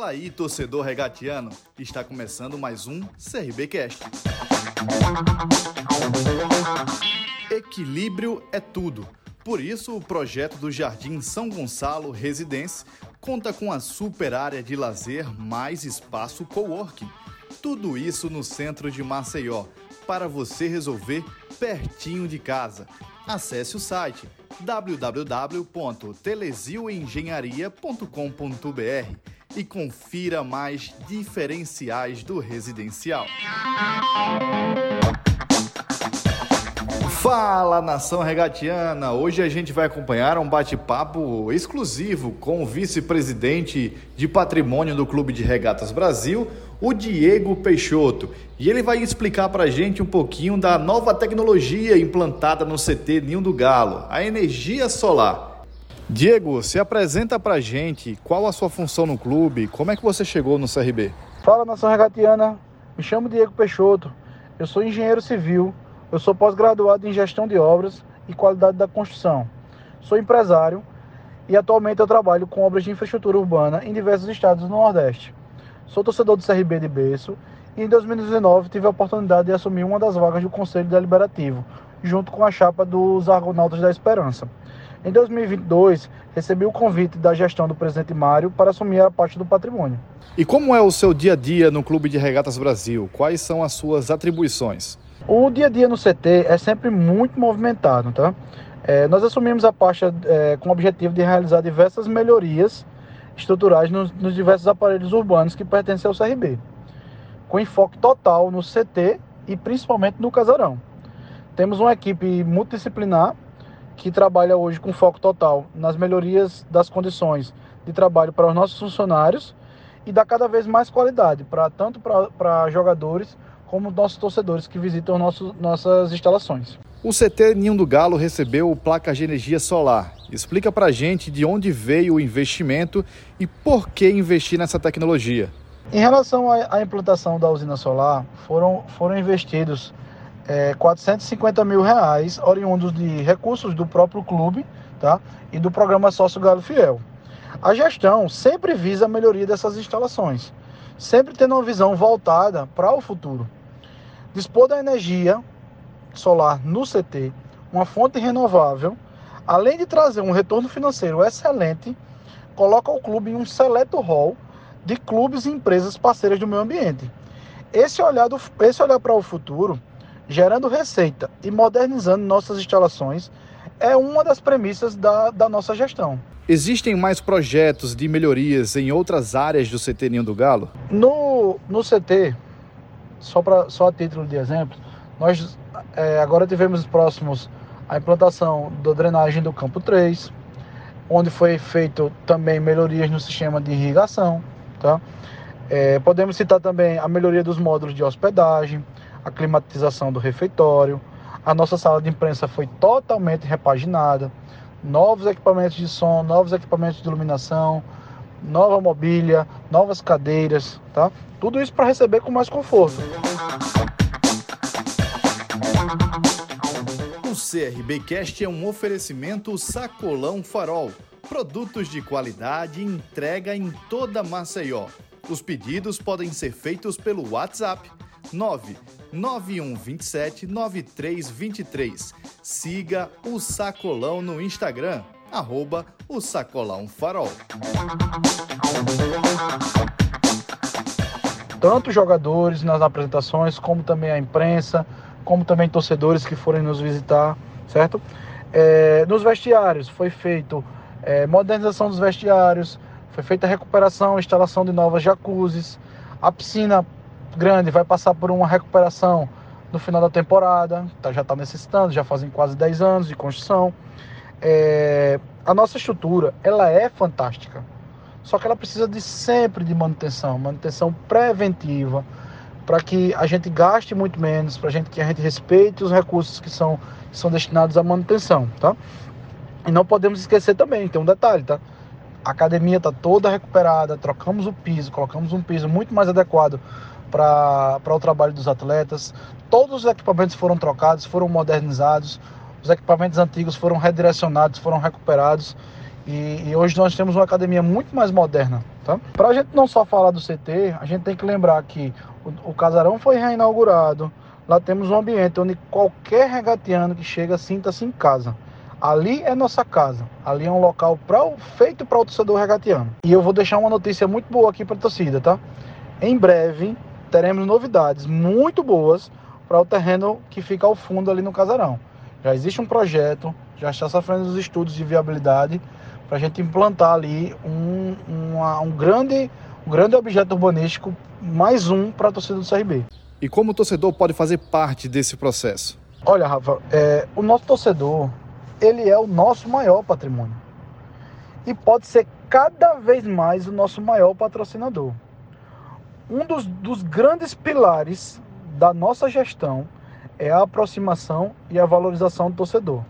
Fala aí, torcedor regatiano. Está começando mais um CRBcast. Equilíbrio é tudo. Por isso, o projeto do Jardim São Gonçalo Residência conta com a super área de lazer mais espaço coworking. Tudo isso no centro de Maceió, para você resolver pertinho de casa. Acesse o site www.telesioengenharia.com.br e confira mais diferenciais do residencial. Fala nação regatiana! Hoje a gente vai acompanhar um bate-papo exclusivo com o vice-presidente de patrimônio do Clube de Regatas Brasil, o Diego Peixoto. E ele vai explicar para a gente um pouquinho da nova tecnologia implantada no CT Ninho do Galo, a energia solar. Diego, se apresenta para a gente qual a sua função no clube, como é que você chegou no CRB? Fala nação regatiana, me chamo Diego Peixoto, eu sou engenheiro civil eu sou pós-graduado em gestão de obras e qualidade da construção. Sou empresário e atualmente eu trabalho com obras de infraestrutura urbana em diversos estados do Nordeste. Sou torcedor do CRB de berço e em 2019 tive a oportunidade de assumir uma das vagas do Conselho Deliberativo, junto com a chapa dos Argonautas da Esperança. Em 2022, recebi o convite da gestão do presidente Mário para assumir a parte do patrimônio. E como é o seu dia a dia no Clube de Regatas Brasil? Quais são as suas atribuições? O dia a dia no CT é sempre muito movimentado, tá? É, nós assumimos a pasta é, com o objetivo de realizar diversas melhorias estruturais nos, nos, diversos aparelhos urbanos que pertencem ao CRB, com enfoque total no CT e principalmente no casarão. Temos uma equipe multidisciplinar que trabalha hoje com foco total nas melhorias das condições de trabalho para os nossos funcionários e dá cada vez mais qualidade para tanto para jogadores como nossos torcedores que visitam nosso, nossas instalações. O CT Ninho do Galo recebeu placas de energia solar. Explica pra gente de onde veio o investimento e por que investir nessa tecnologia. Em relação à implantação da usina solar, foram, foram investidos é, 450 mil reais, oriundos de recursos do próprio clube tá? e do programa Sócio Galo Fiel. A gestão sempre visa a melhoria dessas instalações, sempre tendo uma visão voltada para o futuro. Dispor da energia solar no CT, uma fonte renovável, além de trazer um retorno financeiro excelente, coloca o clube em um seleto rol de clubes e empresas parceiras do meio ambiente. Esse olhar, do, esse olhar para o futuro, gerando receita e modernizando nossas instalações, é uma das premissas da, da nossa gestão. Existem mais projetos de melhorias em outras áreas do CT Ninho do Galo? No, no CT, só, pra, só a título de exemplo, nós é, agora tivemos próximos a implantação da drenagem do campo 3, onde foi feito também melhorias no sistema de irrigação. Tá? É, podemos citar também a melhoria dos módulos de hospedagem, a climatização do refeitório, a nossa sala de imprensa foi totalmente repaginada, novos equipamentos de som, novos equipamentos de iluminação, nova mobília, novas cadeiras, tá? Tudo isso para receber com mais conforto. O CRBcast é um oferecimento Sacolão Farol. Produtos de qualidade entrega em toda Maceió. Os pedidos podem ser feitos pelo WhatsApp 99127 9323. Siga o Sacolão no Instagram arroba o Sacolão Farol. Tanto jogadores nas apresentações, como também a imprensa, como também torcedores que forem nos visitar, certo? É, nos vestiários foi feito é, modernização dos vestiários, foi feita a recuperação, instalação de novas jacuzzis, a piscina grande vai passar por uma recuperação no final da temporada, tá, já está necessitando, já fazem quase 10 anos de construção. É, a nossa estrutura ela é fantástica, só que ela precisa de sempre de manutenção, manutenção preventiva, para que a gente gaste muito menos, para gente que a gente respeite os recursos que são, que são destinados à manutenção, tá? E não podemos esquecer também, tem um detalhe, tá? A academia está toda recuperada, trocamos o piso, colocamos um piso muito mais adequado para o trabalho dos atletas. Todos os equipamentos foram trocados, foram modernizados os equipamentos antigos foram redirecionados, foram recuperados E, e hoje nós temos uma academia muito mais moderna. Tá? Para a gente não só falar do CT, a gente tem que lembrar que o, o casarão foi reinaugurado. Lá temos um ambiente onde qualquer regatiano que chega sinta-se em casa. Ali é nossa casa. Ali é um local pra, feito para o torcedor regatiano. E eu vou deixar uma notícia muito boa aqui para a torcida, tá? Em breve teremos novidades muito boas para o terreno que fica ao fundo ali no casarão. Já existe um projeto, já está sofrendo os estudos de viabilidade para a gente implantar ali um, uma, um, grande, um grande objeto urbanístico, mais um para a torcida do CRB. E como o torcedor pode fazer parte desse processo? Olha, Rafa, é, o nosso torcedor, ele é o nosso maior patrimônio. E pode ser cada vez mais o nosso maior patrocinador. Um dos, dos grandes pilares da nossa gestão é a aproximação e a valorização do torcedor.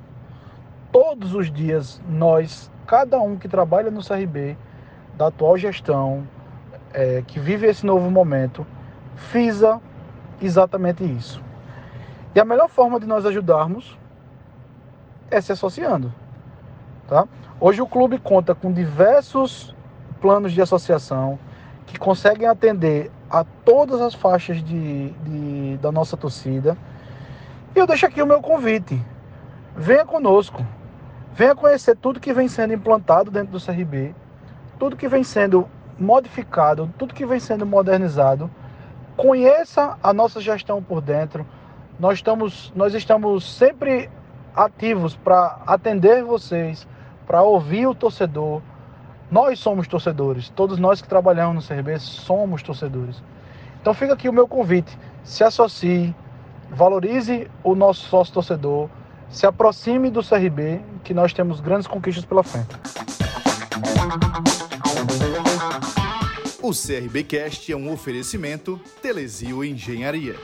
Todos os dias, nós, cada um que trabalha no CRB, da atual gestão, é, que vive esse novo momento, FISA exatamente isso. E a melhor forma de nós ajudarmos é se associando. Tá? Hoje o clube conta com diversos planos de associação que conseguem atender a todas as faixas de, de, da nossa torcida. E eu deixo aqui o meu convite. Venha conosco. Venha conhecer tudo que vem sendo implantado dentro do CRB, tudo que vem sendo modificado, tudo que vem sendo modernizado. Conheça a nossa gestão por dentro. Nós estamos, nós estamos sempre ativos para atender vocês, para ouvir o torcedor. Nós somos torcedores, todos nós que trabalhamos no CRB somos torcedores. Então fica aqui o meu convite: se associe, valorize o nosso sócio torcedor, se aproxime do CRB, que nós temos grandes conquistas pela frente. O CRBcast é um oferecimento Telesio Engenharia.